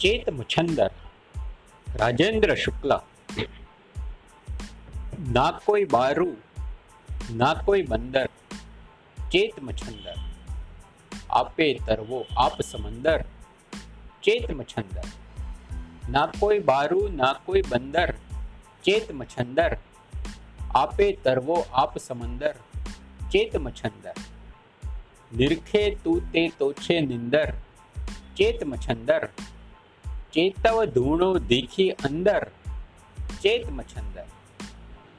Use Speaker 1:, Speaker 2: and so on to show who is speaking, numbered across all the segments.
Speaker 1: चेत मुछंदर, राजेंद्र शुक्ला। ना कोई बारू, ना कोई बंदर, चेत मछंदर। आपे तरवो आप समंदर, चेत मछंदर। ना कोई बारू, ना कोई बंदर, चेत मछंदर। आपे तरवो आप समंदर, चेत मछंदर। निरखे तू ते तोछे निंदर, चेत मछंदर। चेतव धूणो देखी अंदर, चेत मछंदर।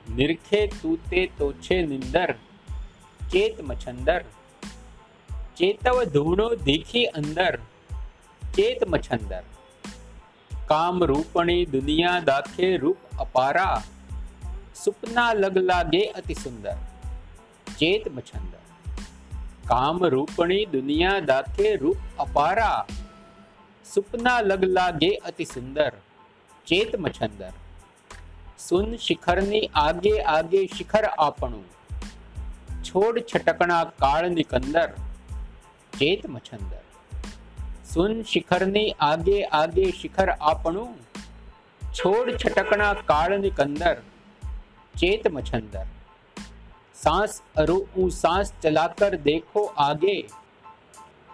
Speaker 1: निरखे तूते तोछे निंदर, चेत मछंदर। चेतव धूणो देखी अंदर, चेत मछंदर। काम रूपणी दुनिया दाखे रूप अपारा, सुपना लग लागे अति सुंदर, चेत मछंदर। काम रूपणी दुनिया दाखे रूप अपारा। सुपना लग लागे अति सुंदर, चेत मछंदर। सुन शिखर नी आगे आगे शिखर आपणु। छोड़ छटकना काल निकंदर, चेत मछंदर। सुन शिखर नी आगे आगे शिखर आपणु। छोड़ छटकना काल निकंदर, चेत मछंदर। सांस अरु सांस चलाकर देखो आगे।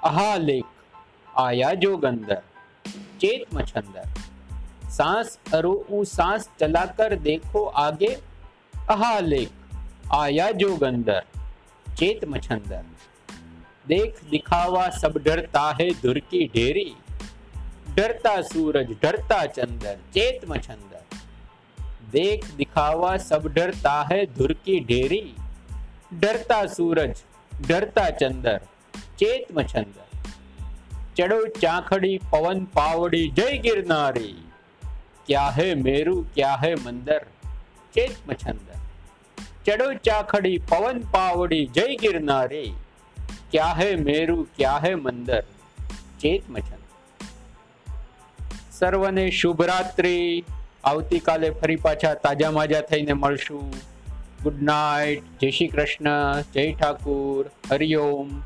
Speaker 1: अहा लेख। आया जो गंदर चेत मछंदर सांस अरु सांस चलाकर देखो आगे अहा लेख, आया जो गंदर चेत मछंदर देख दिखावा सब डरता है धुर की ढेरी, डरता सूरज, डरता चंदर, चेत मछंदर देख दिखावा सब डरता है धुर की ढेरी, डरता सूरज, डरता चंदर, चेत मछंदर ચડો ચાખડી પવન પાવડી, જય ગિરનારી. ક્યા હે મેરુ, ક્યા હે મંદર ચેત મછંદર. ચડો ચાખડી પવન પાવડી, જય ગિરનારી. ક્યા હે મેરુ, ક્યા હે મંદર ચેત મછંદર. સર્વને શુભરાત્રી આવતીકાલે ફરી પાછા તાજા માજા થઈને મળશું. Good night. જય શ્રી કૃષ્ણ. જય ઠાકુર. હરિઓમ